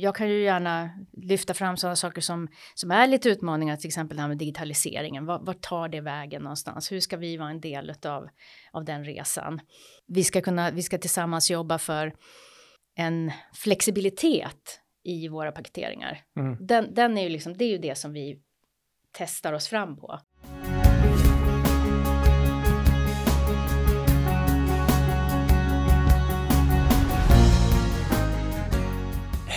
jag kan ju gärna lyfta fram sådana saker som, som är lite utmaningar, till exempel det här med digitaliseringen. Vart, vart tar det vägen någonstans? Hur ska vi vara en del av, av den resan? Vi ska, kunna, vi ska tillsammans jobba för en flexibilitet i våra paketeringar. Mm. Den, den är ju liksom, det är ju det som vi testar oss fram på.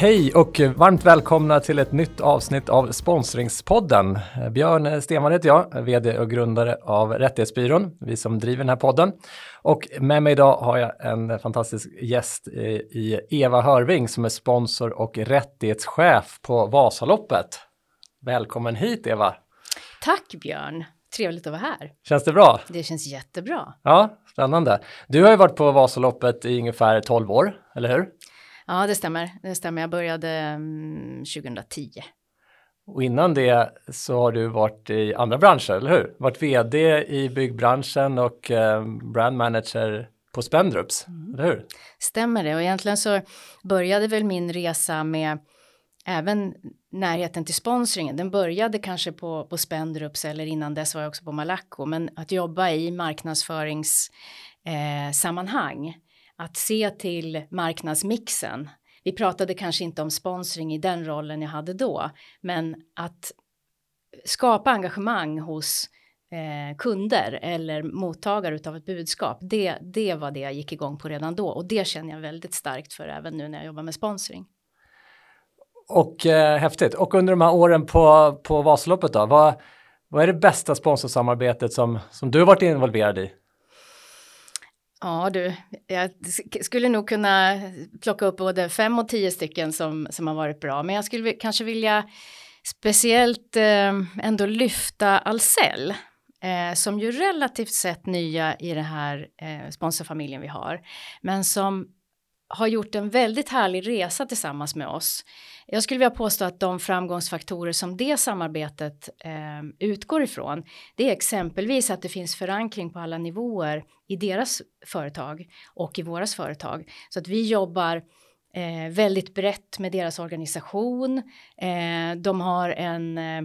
Hej och varmt välkomna till ett nytt avsnitt av Sponsringspodden. Björn Stenvall heter jag, vd och grundare av Rättighetsbyrån, vi som driver den här podden. Och med mig idag har jag en fantastisk gäst i Eva Hörving som är sponsor och rättighetschef på Vasaloppet. Välkommen hit Eva! Tack Björn! Trevligt att vara här. Känns det bra? Det känns jättebra. Ja, spännande. Du har ju varit på Vasaloppet i ungefär 12 år, eller hur? Ja, det stämmer. Det stämmer. Jag började mm, 2010. Och innan det så har du varit i andra branscher, eller hur? Varit vd i byggbranschen och eh, brand manager på Spendrups, mm. eller hur? Stämmer det och egentligen så började väl min resa med även närheten till sponsringen. Den började kanske på, på Spendrups eller innan dess var jag också på Malaco, men att jobba i marknadsföringssammanhang eh, att se till marknadsmixen. Vi pratade kanske inte om sponsring i den rollen jag hade då, men att skapa engagemang hos eh, kunder eller mottagare av ett budskap, det, det var det jag gick igång på redan då och det känner jag väldigt starkt för även nu när jag jobbar med sponsring. Och eh, häftigt. Och under de här åren på, på Vasaloppet då, vad, vad är det bästa sponsorsamarbetet som, som du har varit involverad i? Ja du, jag skulle nog kunna plocka upp både fem och tio stycken som, som har varit bra, men jag skulle kanske vilja speciellt eh, ändå lyfta Ahlsell eh, som ju relativt sett nya i den här eh, sponsorfamiljen vi har, men som har gjort en väldigt härlig resa tillsammans med oss. Jag skulle vilja påstå att de framgångsfaktorer som det samarbetet eh, utgår ifrån, det är exempelvis att det finns förankring på alla nivåer i deras företag och i våras företag. Så att vi jobbar eh, väldigt brett med deras organisation. Eh, de har en eh,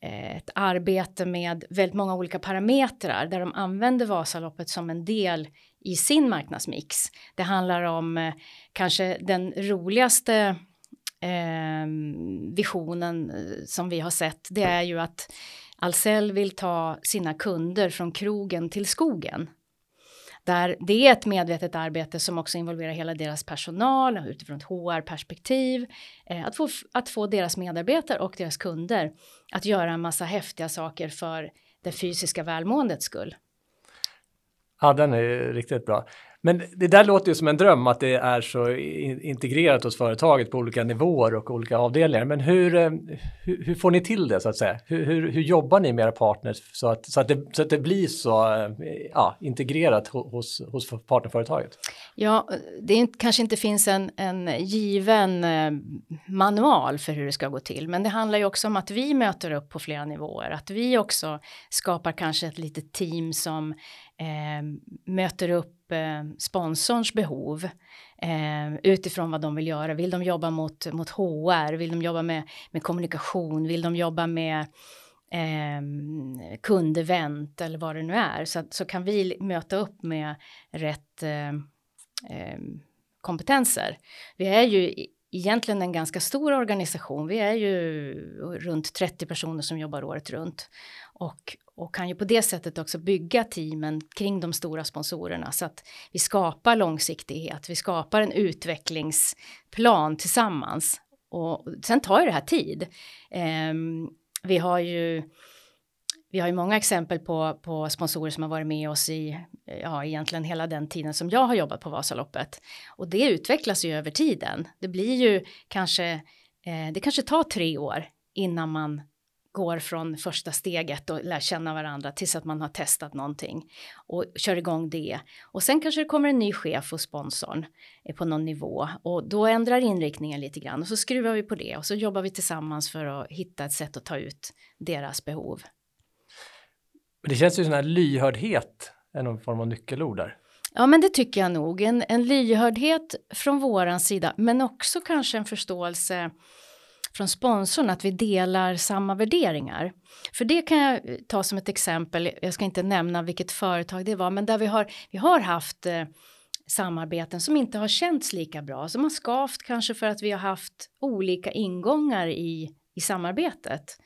ett arbete med väldigt många olika parametrar där de använder Vasaloppet som en del i sin marknadsmix. Det handlar om eh, kanske den roligaste ehm, eh, visionen som vi har sett. Det är ju att Ahlsell vill ta sina kunder från krogen till skogen. Där det är ett medvetet arbete som också involverar hela deras personal utifrån ett HR-perspektiv. Eh, att, få, att få deras medarbetare och deras kunder att göra en massa häftiga saker för det fysiska välmåendets skull. Ja, den är riktigt bra. Men det där låter ju som en dröm att det är så integrerat hos företaget på olika nivåer och olika avdelningar. Men hur, eh, hur, hur får ni till det så att säga? Hur, hur, hur, jobbar ni med era partners så att, så att, det, så att det blir så eh, ja, integrerat hos, hos partnerföretaget? Ja, det är, kanske inte finns en, en given eh, manual för hur det ska gå till, men det handlar ju också om att vi möter upp på flera nivåer, att vi också skapar kanske ett litet team som eh, möter upp eh, sponsorns behov eh, utifrån vad de vill göra. Vill de jobba mot, mot HR? Vill de jobba med, med kommunikation? Vill de jobba med eh, kundevent eller vad det nu är? Så, så kan vi möta upp med rätt eh, eh, kompetenser. Vi är ju egentligen en ganska stor organisation. Vi är ju runt 30 personer som jobbar året runt och, och kan ju på det sättet också bygga teamen kring de stora sponsorerna så att vi skapar långsiktighet. Vi skapar en utvecklingsplan tillsammans och sen tar ju det här tid. Um, vi har ju vi har ju många exempel på, på sponsorer som har varit med oss i, eh, ja, egentligen hela den tiden som jag har jobbat på Vasaloppet. Och det utvecklas ju över tiden. Det blir ju kanske, eh, det kanske tar tre år innan man går från första steget och lär känna varandra tills att man har testat någonting och kör igång det. Och sen kanske det kommer en ny chef och sponsorn eh, på någon nivå och då ändrar inriktningen lite grann och så skruvar vi på det och så jobbar vi tillsammans för att hitta ett sätt att ta ut deras behov. Men Det känns ju som att lyhördhet är någon form av nyckelord där. Ja, men det tycker jag nog. En, en lyhördhet från våran sida, men också kanske en förståelse från sponsorn att vi delar samma värderingar. För det kan jag ta som ett exempel, jag ska inte nämna vilket företag det var, men där vi har, vi har haft eh, samarbeten som inte har känts lika bra, som har skavt kanske för att vi har haft olika ingångar i, i samarbetet.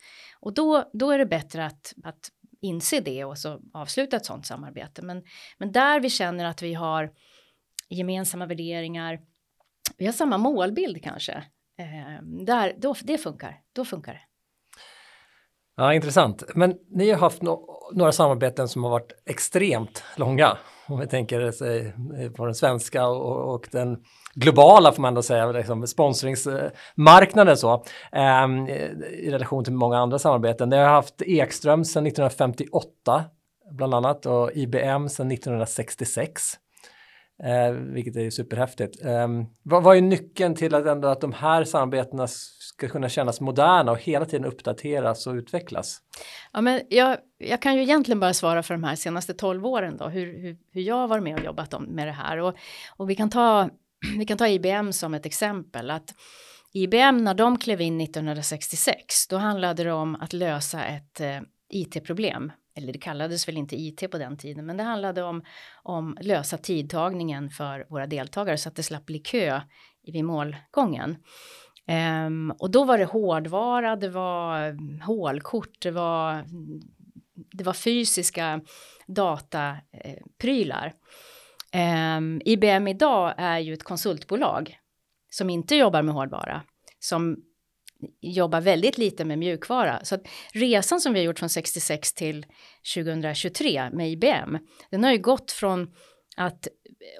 Och då, då är det bättre att, att inse det och så avsluta ett sådant samarbete. Men, men där vi känner att vi har gemensamma värderingar, vi har samma målbild kanske, eh, där, då, det funkar, då funkar det. Ja, intressant. Men ni har haft no några samarbeten som har varit extremt långa. Om vi tänker sig eh, på den svenska och, och den globala får man ändå säga, liksom sponsringsmarknaden så, ehm, i relation till många andra samarbeten. Ni har haft Ekström sedan 1958 bland annat och IBM sedan 1966. Eh, vilket är superhäftigt. Eh, vad, vad är nyckeln till att, ändå att de här samarbetena ska kunna kännas moderna och hela tiden uppdateras och utvecklas? Ja, men jag, jag kan ju egentligen bara svara för de här senaste 12 åren då, hur, hur, hur jag har varit med och jobbat med det här. Och, och vi, kan ta, vi kan ta IBM som ett exempel. att IBM när de klev in 1966, då handlade det om att lösa ett eh, IT-problem eller det kallades väl inte IT på den tiden, men det handlade om, om lösa tidtagningen för våra deltagare så att det slapp bli kö vid målgången. Um, och då var det hårdvara, det var mm, hålkort, det var, mm, det var fysiska dataprylar. Eh, um, ehm, IBM idag är ju ett konsultbolag som inte jobbar med hårdvara, som jobbar väldigt lite med mjukvara. Så att resan som vi har gjort från 66 till 2023 med IBM, den har ju gått från att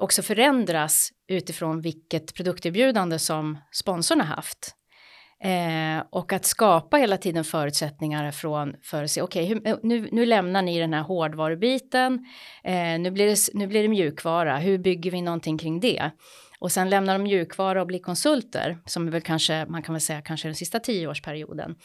också förändras utifrån vilket produkterbjudande som sponsorn har haft. Eh, och att skapa hela tiden förutsättningar från för att se, okej, okay, nu, nu lämnar ni den här hårdvarubiten, eh, nu, blir det, nu blir det mjukvara, hur bygger vi någonting kring det? Och sen lämnar de mjukvara och blir konsulter, som är väl kanske, man kan väl säga kanske den sista tioårsperioden.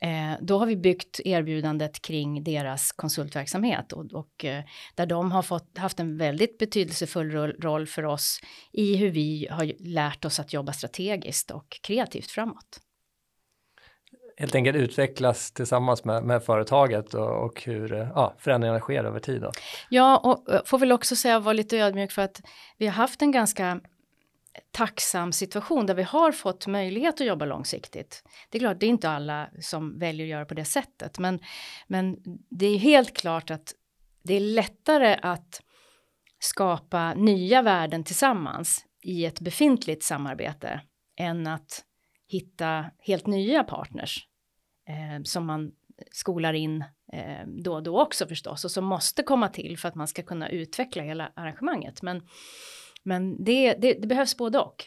Eh, då har vi byggt erbjudandet kring deras konsultverksamhet och, och eh, där de har fått, haft en väldigt betydelsefull roll, för oss i hur vi har lärt oss att jobba strategiskt och kreativt framåt helt enkelt utvecklas tillsammans med, med företaget och, och hur ja, förändringarna sker över tid. Då. Ja, och får väl också säga var lite ödmjuk för att vi har haft en ganska tacksam situation där vi har fått möjlighet att jobba långsiktigt. Det är klart, det är inte alla som väljer att göra på det sättet, men, men det är helt klart att det är lättare att skapa nya värden tillsammans i ett befintligt samarbete än att hitta helt nya partners eh, som man skolar in eh, då och då också förstås och som måste komma till för att man ska kunna utveckla hela arrangemanget. Men men det, det, det behövs både och.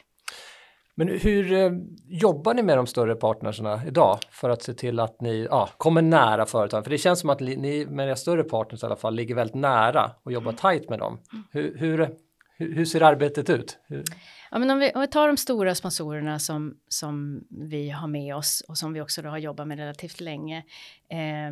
Men hur eh, jobbar ni med de större partnerserna idag för att se till att ni ja, kommer nära företagen? För det känns som att ni med era större partners i alla fall ligger väldigt nära och jobbar mm. tajt med dem. Hur, hur, hur, ser arbetet ut? Hur? Ja, men om, vi, om vi tar de stora sponsorerna som, som vi har med oss och som vi också har jobbat med relativt länge. Eh,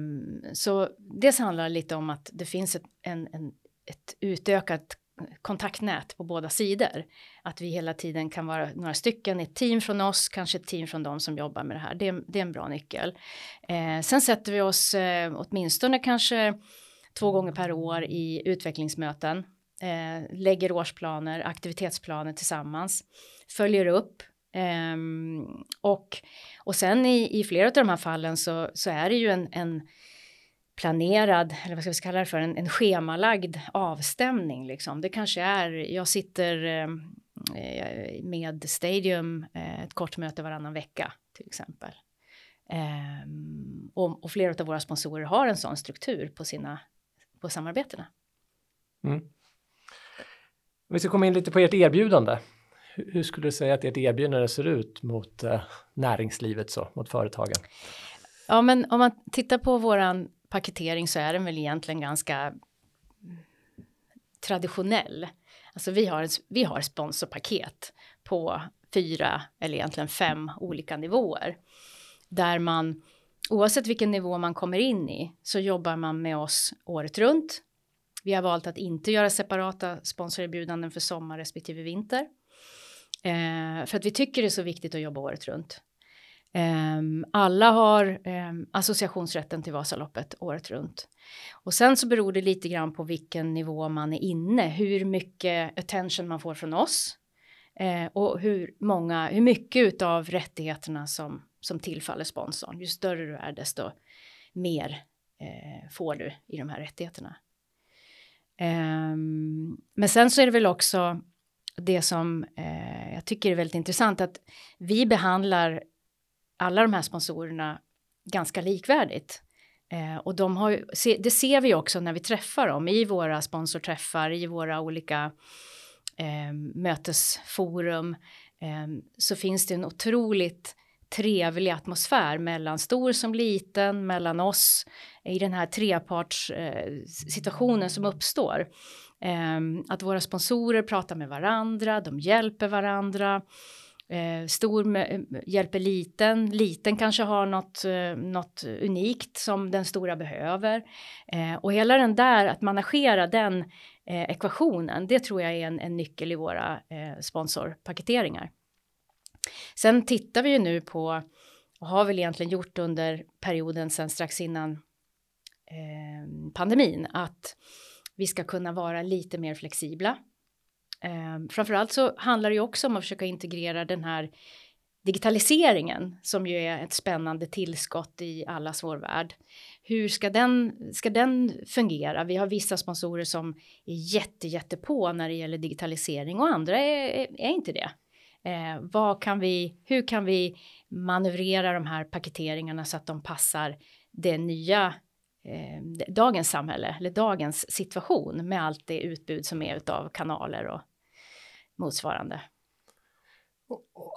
så dels handlar det lite om att det finns ett, en, en, ett utökat kontaktnät på båda sidor. Att vi hela tiden kan vara några stycken, ett team från oss, kanske ett team från de som jobbar med det här. Det, det är en bra nyckel. Eh, sen sätter vi oss eh, åtminstone kanske två gånger per år i utvecklingsmöten. Eh, lägger årsplaner, aktivitetsplaner tillsammans. Följer upp. Eh, och, och sen i, i flera av de här fallen så, så är det ju en, en planerad, eller vad ska vi kalla det för, en, en schemalagd avstämning. Liksom. Det kanske är, jag sitter eh, med Stadium eh, ett kort möte varannan vecka till exempel. Eh, och, och, flera av våra sponsorer har en sån struktur på sina på samarbetena. Mm. Vi ska komma in lite på ert erbjudande. Hur skulle du säga att ert erbjudande ser ut mot eh, näringslivet så, mot företagen? Ja, men om man tittar på våran paketering så är den väl egentligen ganska traditionell. Alltså vi har, vi har sponsorpaket på fyra eller egentligen fem olika nivåer. Där man oavsett vilken nivå man kommer in i så jobbar man med oss året runt. Vi har valt att inte göra separata sponsorerbjudanden för sommar respektive vinter. Eh, för att vi tycker det är så viktigt att jobba året runt. Ehm, alla har ehm, associationsrätten till Vasaloppet året runt. Och sen så beror det lite grann på vilken nivå man är inne, hur mycket attention man får från oss eh, och hur många, hur mycket av rättigheterna som, som tillfaller sponsorn. Ju större du är, desto mer eh, får du i de här rättigheterna. Um, men sen så är det väl också det som eh, jag tycker är väldigt intressant att vi behandlar alla de här sponsorerna ganska likvärdigt. Eh, och de har, det ser vi också när vi träffar dem i våra sponsorträffar, i våra olika eh, mötesforum. Eh, så finns det en otroligt trevlig atmosfär mellan stor som liten, mellan oss i den här trepartssituationen eh, som uppstår. Eh, att våra sponsorer pratar med varandra, de hjälper varandra. Eh, stor eh, hjälper liten, liten kanske har något, eh, något unikt som den stora behöver. Eh, och hela den där, att managera den eh, ekvationen, det tror jag är en, en nyckel i våra eh, sponsorpaketeringar. Sen tittar vi ju nu på, och har väl egentligen gjort under perioden sen strax innan eh, pandemin, att vi ska kunna vara lite mer flexibla. Eh, framförallt så handlar det ju också om att försöka integrera den här digitaliseringen som ju är ett spännande tillskott i allas vår värld. Hur ska den, ska den fungera? Vi har vissa sponsorer som är jätte, jätte på när det gäller digitalisering och andra är, är, är inte det. Eh, vad kan vi, hur kan vi manövrera de här paketeringarna så att de passar det nya eh, dagens samhälle eller dagens situation med allt det utbud som är utav kanaler och motsvarande.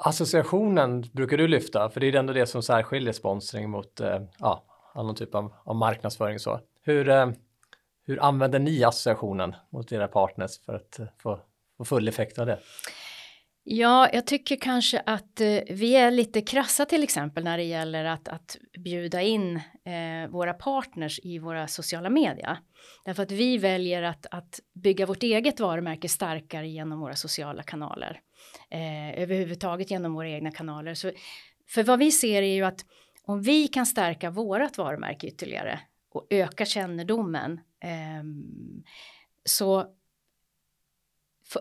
Associationen brukar du lyfta, för det är ändå det som särskiljer sponsring mot eh, ja, annan typ av, av marknadsföring. Så. Hur, eh, hur använder ni associationen mot era partners för att eh, få, få full effekt av det? Ja, jag tycker kanske att eh, vi är lite krassa till exempel när det gäller att, att bjuda in eh, våra partners i våra sociala media. Därför att vi väljer att, att bygga vårt eget varumärke starkare genom våra sociala kanaler. Eh, överhuvudtaget genom våra egna kanaler. Så, för vad vi ser är ju att om vi kan stärka vårat varumärke ytterligare och öka kännedomen eh, så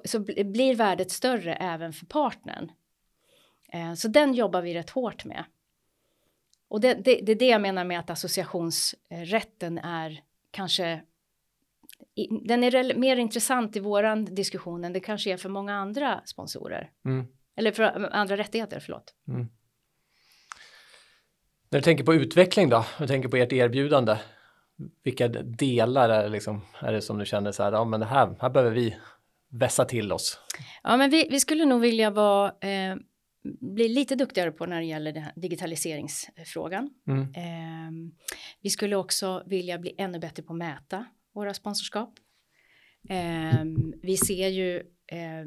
så blir värdet större även för partnern. Eh, så den jobbar vi rätt hårt med. Och det, det, det är det jag menar med att associationsrätten är kanske den är mer intressant i våran diskussion än det kanske är för många andra sponsorer. Mm. Eller för andra rättigheter, förlåt. Mm. När du tänker på utveckling då, du tänker på ert erbjudande, vilka delar är det, liksom, är det som du känner så här, ja men det här, här behöver vi vässa till oss? Ja, men vi, vi skulle nog vilja vara, eh, bli lite duktigare på när det gäller den digitaliseringsfrågan. Mm. Eh, vi skulle också vilja bli ännu bättre på att mäta våra sponsorskap. Eh, vi ser ju eh,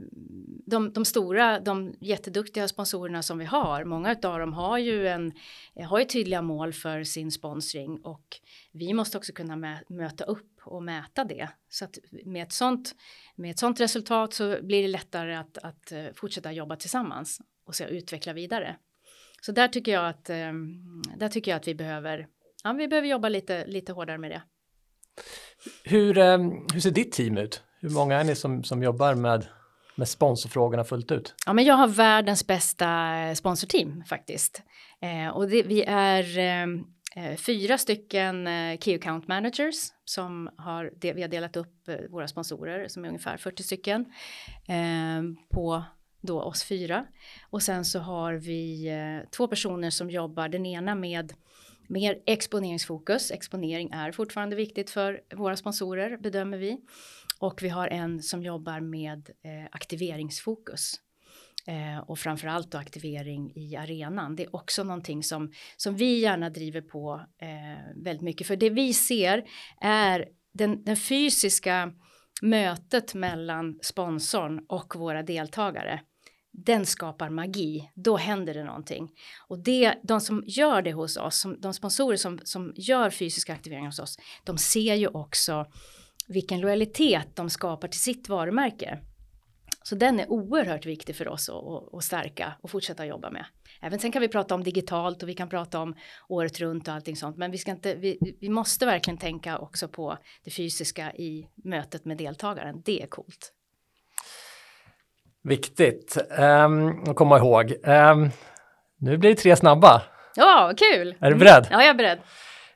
de, de, stora, de jätteduktiga sponsorerna som vi har, många av dem har ju, en, har ju tydliga mål för sin sponsring och vi måste också kunna mä, möta upp och mäta det. Så att med ett sånt, med ett sånt resultat så blir det lättare att, att eh, fortsätta jobba tillsammans och se, utveckla vidare. Så där tycker jag att, ehm, där tycker jag att vi behöver, ja, vi behöver jobba lite, lite hårdare med det. Hur, ehm, hur ser ditt team ut? Hur många är ni som, som jobbar med, med sponsorfrågorna fullt ut? Ja, men jag har världens bästa eh, sponsorteam faktiskt. Eh, och det, vi är eh, eh, fyra stycken eh, Key Account Managers som har, de, vi har delat upp eh, våra sponsorer som är ungefär 40 stycken eh, på då oss fyra. Och sen så har vi eh, två personer som jobbar, den ena med mer exponeringsfokus. Exponering är fortfarande viktigt för våra sponsorer bedömer vi. Och vi har en som jobbar med eh, aktiveringsfokus. Eh, och framförallt då aktivering i arenan. Det är också någonting som, som vi gärna driver på eh, väldigt mycket. För det vi ser är den, den fysiska mötet mellan sponsorn och våra deltagare den skapar magi, då händer det någonting. Och det, de som gör det hos oss, som, de sponsorer som, som gör fysiska aktiveringar hos oss, de ser ju också vilken lojalitet de skapar till sitt varumärke. Så den är oerhört viktig för oss att, stärka och fortsätta jobba med. Även sen kan vi prata om digitalt och vi kan prata om året runt och allting sånt. Men vi, ska inte, vi, vi måste verkligen tänka också på det fysiska i mötet med deltagaren. Det är coolt. Viktigt um, att komma ihåg. Um, nu blir det tre snabba. Ja, kul! Är du beredd? Ja, jag är beredd.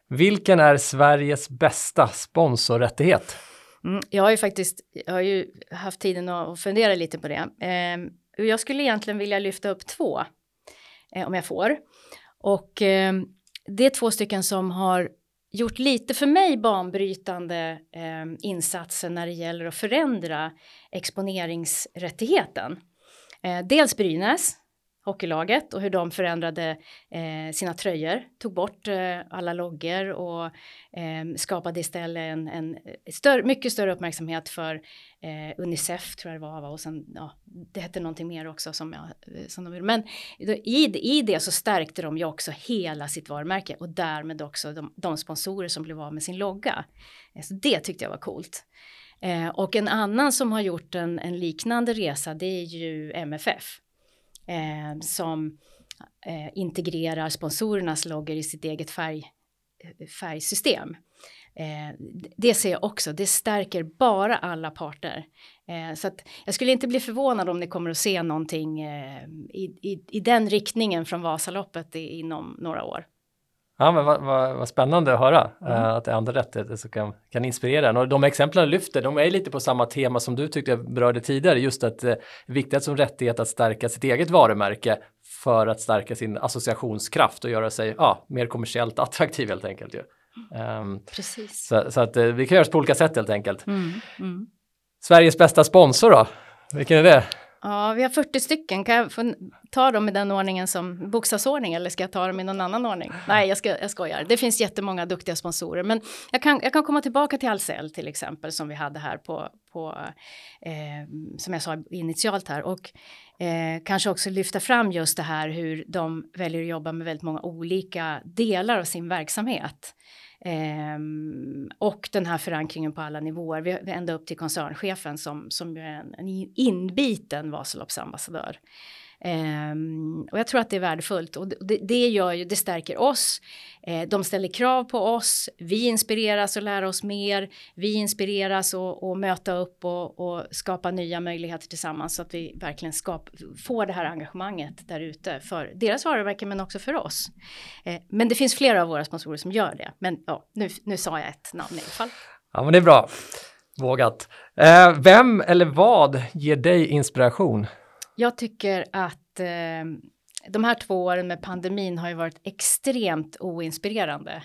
Vilken är Sveriges bästa sponsorrättighet? Mm, jag har ju faktiskt jag har ju haft tiden att fundera lite på det. Eh, jag skulle egentligen vilja lyfta upp två, eh, om jag får. Och eh, det är två stycken som har gjort lite för mig banbrytande ehm, insatser när det gäller att förändra exponeringsrättigheten. Eh, dels Brynäs hockeylaget och hur de förändrade eh, sina tröjor, tog bort eh, alla loggor och eh, skapade istället en, en större, mycket större uppmärksamhet för eh, Unicef tror jag det var och sen ja, det hette någonting mer också som jag eh, som de gjorde. Men i, i det så stärkte de ju också hela sitt varumärke och därmed också de, de sponsorer som blev av med sin logga. Eh, så det tyckte jag var coolt. Eh, och en annan som har gjort en, en liknande resa det är ju MFF eh, som eh, integrerar sponsorernas loggor i sitt eget färg, färgsystem. Eh, det ser jag också, det stärker bara alla parter. Eh, så att jag skulle inte bli förvånad om ni kommer att se någonting eh, i, i, i den riktningen från Vasaloppet i, inom några år. Ja, men vad, vad, vad spännande att höra mm. uh, att det är andra rättigheter som kan, kan inspirera en. Och de exemplen du lyfter, de är lite på samma tema som du tyckte jag berörde tidigare, just att det uh, är viktigt som rättighet att stärka sitt eget varumärke för att stärka sin associationskraft och göra sig uh, mer kommersiellt attraktiv helt enkelt. Ju. Um, Precis. Så, så att uh, vi kan göra på olika sätt helt enkelt. Mm. Mm. Sveriges bästa sponsor då? Vilken är det? Ja, vi har 40 stycken. Kan jag få ta dem i den ordningen som bokstavsordning eller ska jag ta dem i någon annan ordning? Nej, jag, ska, jag skojar. Det finns jättemånga duktiga sponsorer, men jag kan, jag kan komma tillbaka till Ahlsell till exempel som vi hade här på, på eh, som jag sa initialt här och eh, kanske också lyfta fram just det här hur de väljer att jobba med väldigt många olika delar av sin verksamhet. Ehm, och den här förankringen på alla nivåer, vi, vi ända upp till koncernchefen som, som är en, en inbiten Vasaloppsambassadör. Um, och jag tror att det är värdefullt och det, det gör ju, det stärker oss. Eh, de ställer krav på oss, vi inspireras och lär oss mer, vi inspireras och, och möta upp och, och, skapa nya möjligheter tillsammans så att vi verkligen skap, får det här engagemanget där ute för deras varumärke men också för oss. Eh, men det finns flera av våra sponsorer som gör det, men ja, nu, nu sa jag ett namn i alla fall. Ja, men det är bra. Vågat. Eh, vem eller vad ger dig inspiration? Jag tycker att eh, de här två åren med pandemin har ju varit extremt oinspirerande.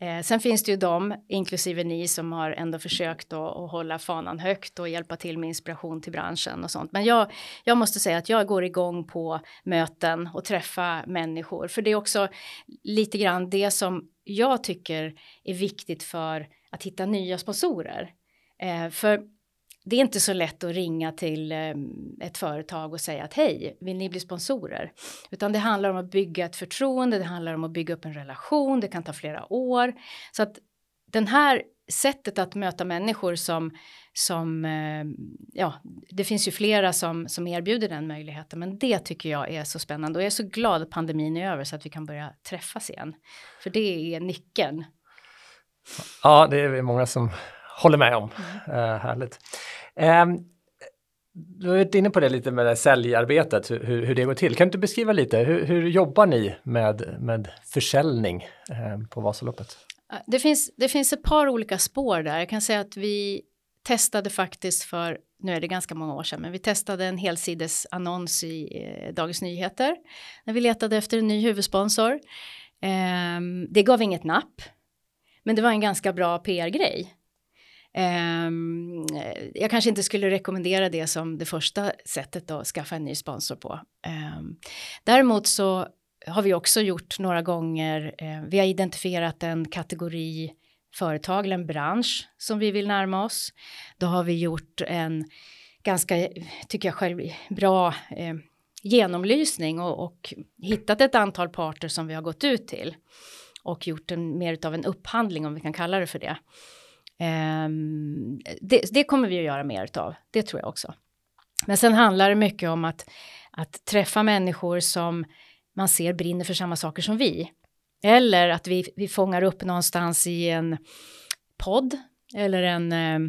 Eh, sen finns det ju de, inklusive ni, som har ändå försökt att, att hålla fanan högt och hjälpa till med inspiration till branschen och sånt. Men jag, jag måste säga att jag går igång på möten och träffa människor, för det är också lite grann det som jag tycker är viktigt för att hitta nya sponsorer. Eh, för det är inte så lätt att ringa till ehm, ett företag och säga att hej, vill ni bli sponsorer? Utan det handlar om att bygga ett förtroende, det handlar om att bygga upp en relation, det kan ta flera år. Så att den här sättet att möta människor som, som ehm, ja, det finns ju flera som, som erbjuder den möjligheten, men det tycker jag är så spännande och jag är så glad att pandemin är över så att vi kan börja träffas igen. För det är nyckeln. Ja, det är många som håller med om. Mm. Uh, härligt. Um, du har varit inne på det lite med det säljarbetet, hur, hur det går till. Kan du inte beskriva lite, hur, hur jobbar ni med, med försäljning eh, på Vasaloppet? Det finns, det finns ett par olika spår där. Jag kan säga att vi testade faktiskt för, nu är det ganska många år sedan, men vi testade en helsides annons i eh, Dagens Nyheter när vi letade efter en ny huvudsponsor. Eh, det gav inget napp, men det var en ganska bra PR-grej. Um, jag kanske inte skulle rekommendera det som det första sättet att skaffa en ny sponsor på. Um, däremot så har vi också gjort några gånger, uh, vi har identifierat en kategori företag eller en bransch som vi vill närma oss. Då har vi gjort en ganska, tycker jag själv, bra eh, genomlysning och, och, hittat ett antal parter som vi har gått ut till och gjort en mer av en upphandling om vi kan kalla det för det. Ehm, det, det, kommer vi att göra mer utav, det tror jag också. Men sen handlar det mycket om att, att träffa människor som man ser brinner för samma saker som vi. Eller att vi, vi fångar upp någonstans i en podd eller en, eh,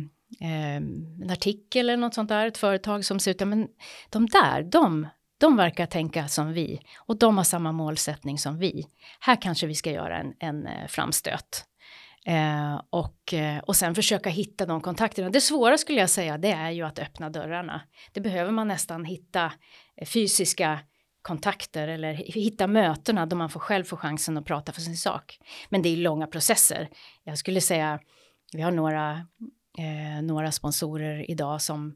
en artikel eller något sånt där, ett företag som ser ut, men de där, de, de verkar tänka som vi och de har samma målsättning som vi. Här kanske vi ska göra en, en eh, framstöt. Eh, och, eh, och sen försöka hitta de kontakterna. Det svåra skulle jag säga, det är ju att öppna dörrarna. Det behöver man nästan hitta eh, fysiska kontakter eller hitta mötena då man får själv få chansen att prata för sin sak. Men det är långa processer. Jag skulle säga, vi har några, eh, några sponsorer idag som,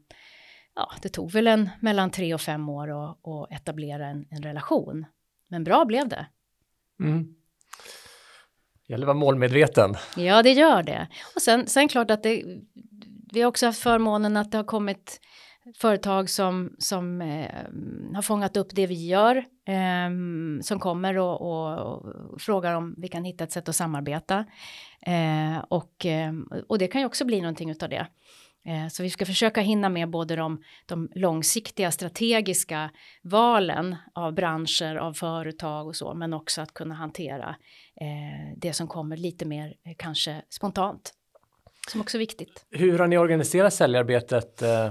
ja, det tog väl en mellan tre och fem år att, att etablera en, en relation. Men bra blev det. Mm gäller att vara målmedveten. Ja, det gör det. Och sen, sen klart att det, vi har också haft förmånen att det har kommit företag som, som eh, har fångat upp det vi gör, eh, som kommer och, och, och, frågar om vi kan hitta ett sätt att samarbeta. Eh, och, eh, och det kan ju också bli någonting utav det. Eh, så vi ska försöka hinna med både de, de långsiktiga strategiska valen av branscher, av företag och så, men också att kunna hantera eh, det som kommer lite mer eh, kanske spontant. Som också är viktigt. Hur har ni organiserat säljarbetet eh,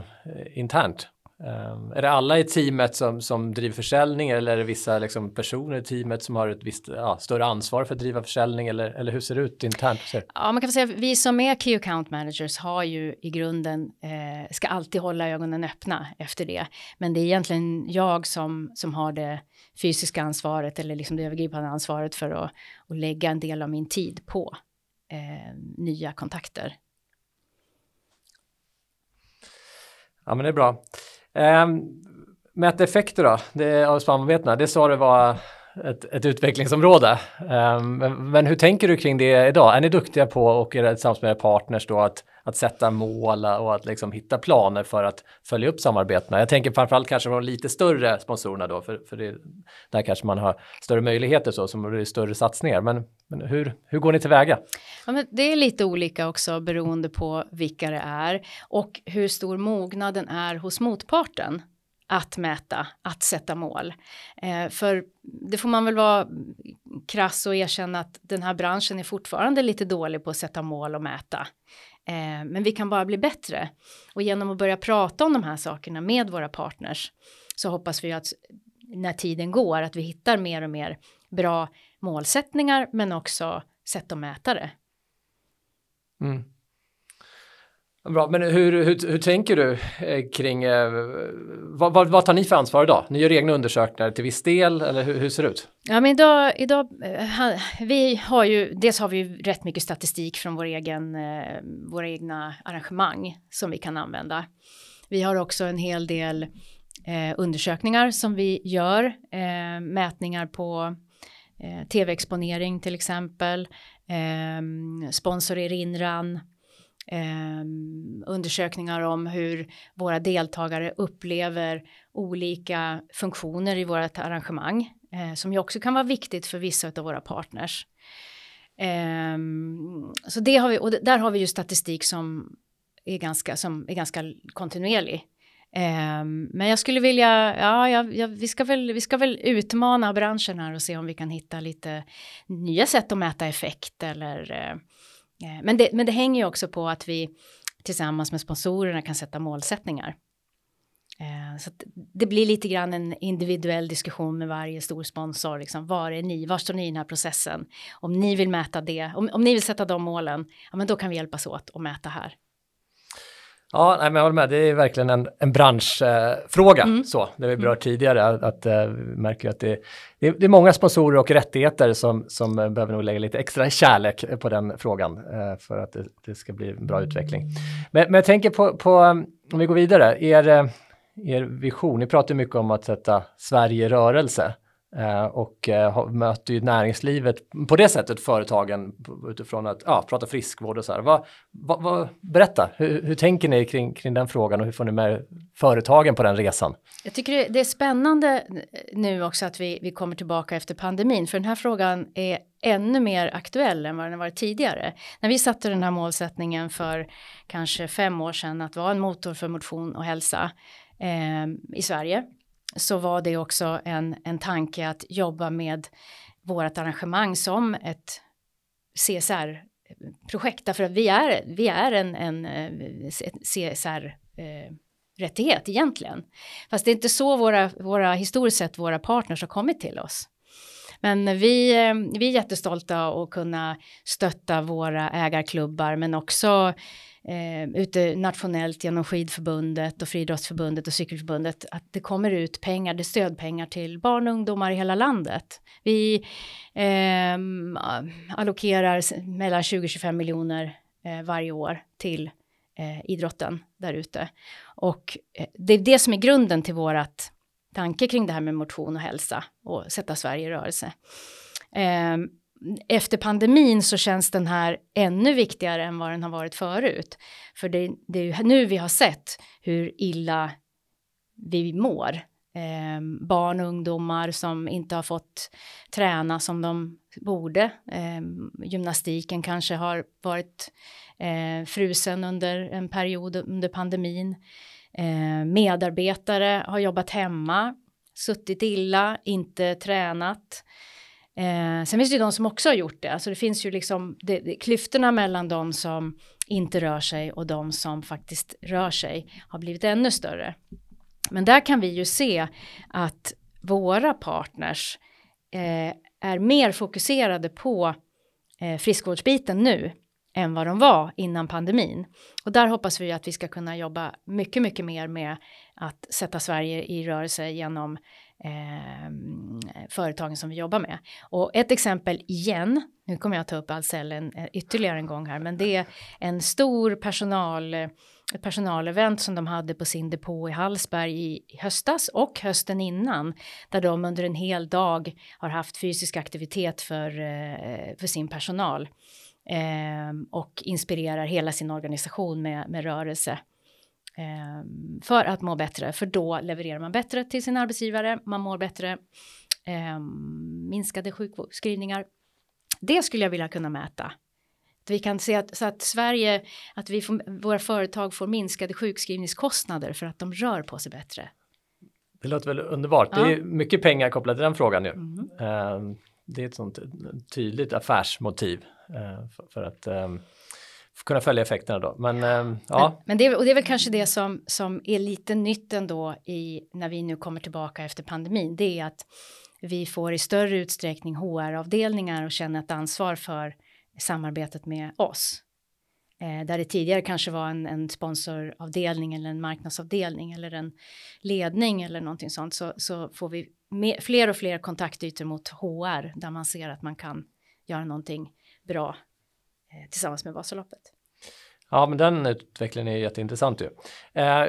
internt? Um, är det alla i teamet som, som driver försäljning eller är det vissa liksom, personer i teamet som har ett visst ja, större ansvar för att driva försäljning eller, eller hur ser det ut internt? Ja, man kan säga att vi som är Key Account Managers har ju i grunden, eh, ska alltid hålla ögonen öppna efter det. Men det är egentligen jag som, som har det fysiska ansvaret eller liksom det övergripande ansvaret för att, att lägga en del av min tid på eh, nya kontakter. Ja, men det är bra. Ehm, um, mäta effekter då, det, av samarbetena, det sa du var ett, ett utvecklingsområde. Um, men, men, hur tänker du kring det idag? Är ni duktiga på och är det tillsammans med partners då att, att sätta mål och att liksom hitta planer för att följa upp samarbetena? Jag tänker framförallt kanske de lite större sponsorerna då, för, för det, där kanske man har större möjligheter så, som det är större satsningar. Men, men hur, hur går ni tillväga? Ja, men det är lite olika också beroende på vilka det är och hur stor mognaden är hos motparten att mäta, att sätta mål. Eh, för det får man väl vara krass och erkänna att den här branschen är fortfarande lite dålig på att sätta mål och mäta. Eh, men vi kan bara bli bättre. Och genom att börja prata om de här sakerna med våra partners så hoppas vi att när tiden går att vi hittar mer och mer bra målsättningar men också sätt att mäta det. Mm. Bra, men hur, hur, hur tänker du eh, kring, eh, vad, vad, vad, tar ni för ansvar idag? Ni gör egna undersökningar till viss del eller hur, hur ser det ut? Ja men idag, idag eh, vi har ju, dels har vi ju rätt mycket statistik från vår egen, eh, våra egna arrangemang som vi kan använda. Vi har också en hel del eh, undersökningar som vi gör, eh, mätningar på eh, tv-exponering till exempel, eh, sponsorerinran, eh, undersökningar om hur våra deltagare upplever olika funktioner i vårt arrangemang eh, som ju också kan vara viktigt för vissa av våra partners. Eh, så det har vi och där har vi ju statistik som är ganska, som är ganska kontinuerlig. Um, men jag skulle vilja, ja, ja, ja, vi, ska väl, vi ska väl utmana branschen här och se om vi kan hitta lite nya sätt att mäta effekt eller uh, Eh, men det, men det hänger ju också på att vi tillsammans med sponsorerna kan sätta målsättningar. Eh, så det blir lite grann en individuell diskussion med varje stor sponsor. Liksom, var är ni? Var står ni i den här processen? Om ni vill mäta det, om, om ni vill sätta de målen, ja, men då kan vi hjälpas åt att mäta här. Ja, nej, men jag håller med. Det är verkligen en, en branschfråga. Eh, mm. så, det vi berört mm. tidigare. Att, eh, vi märker att det, det, är, det, är många sponsorer och rättigheter som, som behöver nog lägga lite extra kärlek på den frågan eh, för att det, det, ska bli en bra utveckling. Men, men jag tänker på, på, om vi går vidare, er, er vision, ni pratar mycket om att sätta Sverige i rörelse. Eh, och eh, möter ju näringslivet på det sättet, företagen utifrån att ja, prata friskvård och så här. Va, va, va, berätta, hur, hur, tänker ni kring, kring den frågan och hur får ni med företagen på den resan? Jag tycker det är spännande nu också att vi, vi kommer tillbaka efter pandemin, för den här frågan är ännu mer aktuell än vad den har varit tidigare. När vi satte den här målsättningen för kanske fem år sedan att vara en motor för motion och hälsa eh, i Sverige så var det också en, en tanke att jobba med vårt arrangemang som ett CSR-projekt därför att vi är, vi är en, en eh, CSR rättighet egentligen. Fast det är inte så våra, våra historiskt sett våra partners har kommit till oss. Men vi, eh, vi är jättestolta att kunna stötta våra ägarklubbar men också eh, ute nationellt genom skidförbundet och friidrottsförbundet och cykelförbundet att det kommer ut pengar, det är stödpengar till barn och ungdomar i hela landet. Vi eh, allokerar mellan 20-25 miljoner eh, varje år till eh, idrotten där ute. Och eh, det är det som är grunden till vårat tanke kring det här med motion och hälsa och sätta Sverige i rörelse. Eh, efter pandemin så känns den här ännu viktigare än vad den har varit förut. För det, det är ju nu vi har sett hur illa vi mår. Eh, barn och ungdomar som inte har fått träna som de borde. Eh, gymnastiken kanske har varit eh, frusen under en period under pandemin. Eh, medarbetare har jobbat hemma, suttit illa, inte tränat. Eh, sen finns det ju de som också har gjort det, alltså det finns ju liksom det, det, klyftorna mellan de som inte rör sig och de som faktiskt rör sig har blivit ännu större. Men där kan vi ju se att våra partners eh, är mer fokuserade på eh, friskvårdsbiten nu än vad de var innan pandemin. Och där hoppas vi att vi ska kunna jobba mycket, mycket mer med att sätta Sverige i rörelse genom eh, företagen som vi jobbar med. Och ett exempel igen, nu kommer jag ta upp Ahlsell eh, ytterligare en gång här, men det är en stor personal, ett personalevent som de hade på sin depå i Hallsberg i, höstas och hösten innan, där de under en hel dag har haft fysisk aktivitet för, eh, för sin personal eh, och inspirerar hela sin organisation med, med rörelse för att må bättre, för då levererar man bättre till sin arbetsgivare, man mår bättre, eh, minskade sjukskrivningar. Det skulle jag vilja kunna mäta. Vi kan se att, så att Sverige, att vi får, våra företag får minskade sjukskrivningskostnader för att de rör på sig bättre. Det låter väl underbart. Ja. Det är mycket pengar kopplat till den frågan nu. Mm. Uh, det är ett sånt tydligt affärsmotiv uh, för, att kunna följa effekterna då. Men, um, ja. Men, men det, är, och det är väl kanske det som, som är lite nytt ändå i när vi nu kommer tillbaka efter pandemin. Det är att vi får i större utsträckning HR-avdelningar och känner ett ansvar för samarbetet med oss. Eh, där det tidigare kanske var en, en sponsoravdelning eller en marknadsavdelning eller en ledning eller någonting sånt så, så får vi med, fler och fler kontaktytor mot HR där man ser att man kan göra någonting bra eh, tillsammans med Vasaloppet. Ja, men den utvecklingen är jätteintressant ju. Eh,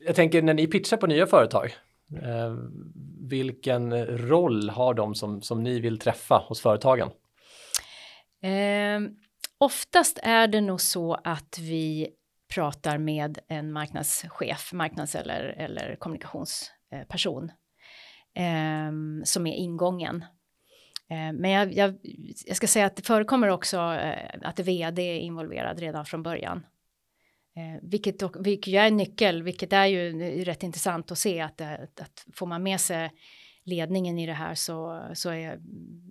jag tänker när ni pitchar på nya företag, eh, vilken roll har de som, som ni vill träffa hos företagen? Eh, oftast är det nog så att vi pratar med en marknadschef, marknads eller, eller kommunikationsperson eh, som är ingången. Eh, men jag, jag, jag, ska säga att det förekommer också eh, att vd är involverad redan från början. Eh, vilket, vilket är en nyckel, vilket är ju rätt intressant att se att, att, att får man med sig ledningen i det här så, så är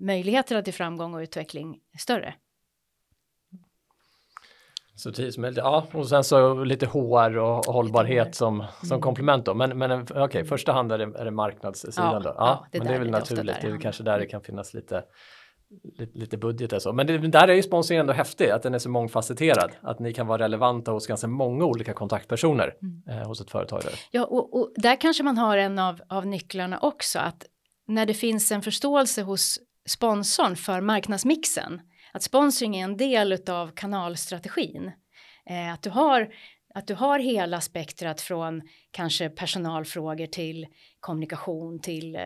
möjligheterna till framgång och utveckling större. Så tidigt som möjligt. Ja, och sen så lite HR och hållbarhet som, som mm. komplement då. Men, men okej, okay, första hand är det, är det marknadssidan ja, då. Ja, ja det men det är väl naturligt. Det är kanske där det kan finnas lite, lite, lite budget och så. Men det, där är ju sponsringen ändå häftig, att den är så mångfacetterad. Att ni kan vara relevanta hos ganska många olika kontaktpersoner mm. eh, hos ett företag. Där. Ja, och, och, där kanske man har en av, av nycklarna också. Att när det finns en förståelse hos sponsorn för marknadsmixen att sponsring är en del av kanalstrategin. Eh, att, du har, att du har hela spektrat från kanske personalfrågor till kommunikation till eh,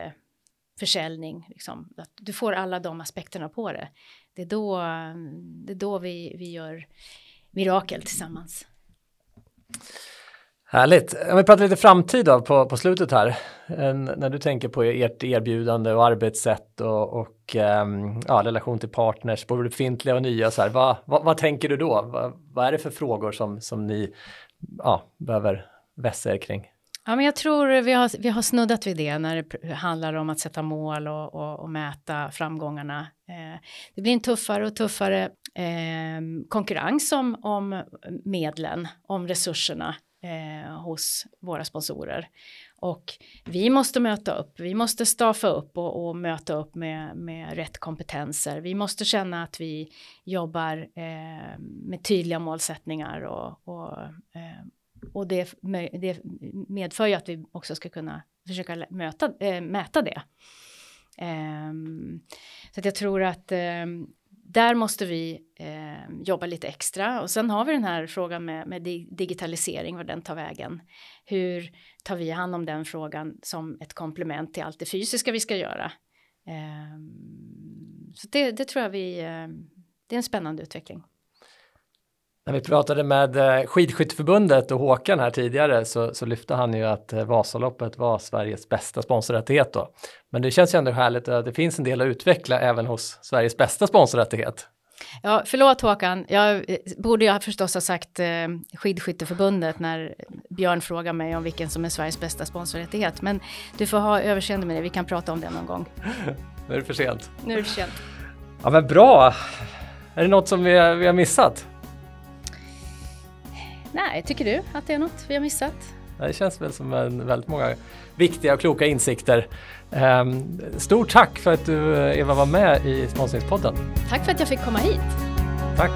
försäljning. Liksom. Att du får alla de aspekterna på det. Det är då, det är då vi, vi gör mirakel tillsammans. Härligt. Om vi pratar lite framtid då på, på slutet här. En, när du tänker på ert erbjudande och arbetssätt och, och um, ja, relation till partners, både befintliga och nya, så här, vad, vad, vad tänker du då? Vad, vad, är det för frågor som, som ni ja, behöver vässa er kring? Ja, men jag tror vi har, vi har snuddat vid det när det handlar om att sätta mål och, och, och mäta framgångarna. Eh, det blir en tuffare och tuffare eh, konkurrens om, om medlen, om resurserna eh, hos våra sponsorer. Och vi måste möta upp, vi måste staffa upp och, och möta upp med, med, rätt kompetenser. Vi måste känna att vi jobbar eh, med tydliga målsättningar och, och, eh, och det, det, medför ju att vi också ska kunna försöka möta, äh, mäta det. Um, så att jag tror att um, där måste vi eh, jobba lite extra och sen har vi den här frågan med, med digitalisering var den tar vägen. Hur tar vi hand om den frågan som ett komplement till allt det fysiska vi ska göra? Eh, så det, det, tror jag vi, eh, det är en spännande utveckling. När vi pratade med eh, Skidskytteförbundet och Håkan här tidigare så, så lyfte han ju att eh, Vasaloppet var Sveriges bästa sponsorrättighet då. Men det känns ju ändå härligt att det finns en del att utveckla även hos Sveriges bästa sponsorrättighet. Ja, förlåt Håkan, jag eh, borde jag förstås ha sagt eh, Skidskytteförbundet när Björn frågar mig om vilken som är Sveriges bästa sponsorrättighet. Men du får ha överseende med det, vi kan prata om det någon gång. nu är det för sent. Nu är det för sent. Ja men bra! Är det något som vi, vi har missat? Nej, tycker du att det är något vi har missat? Det känns väl som en, väldigt många viktiga och kloka insikter. Um, stort tack för att du Eva var med i Sponsringspodden. Tack för att jag fick komma hit. Tack.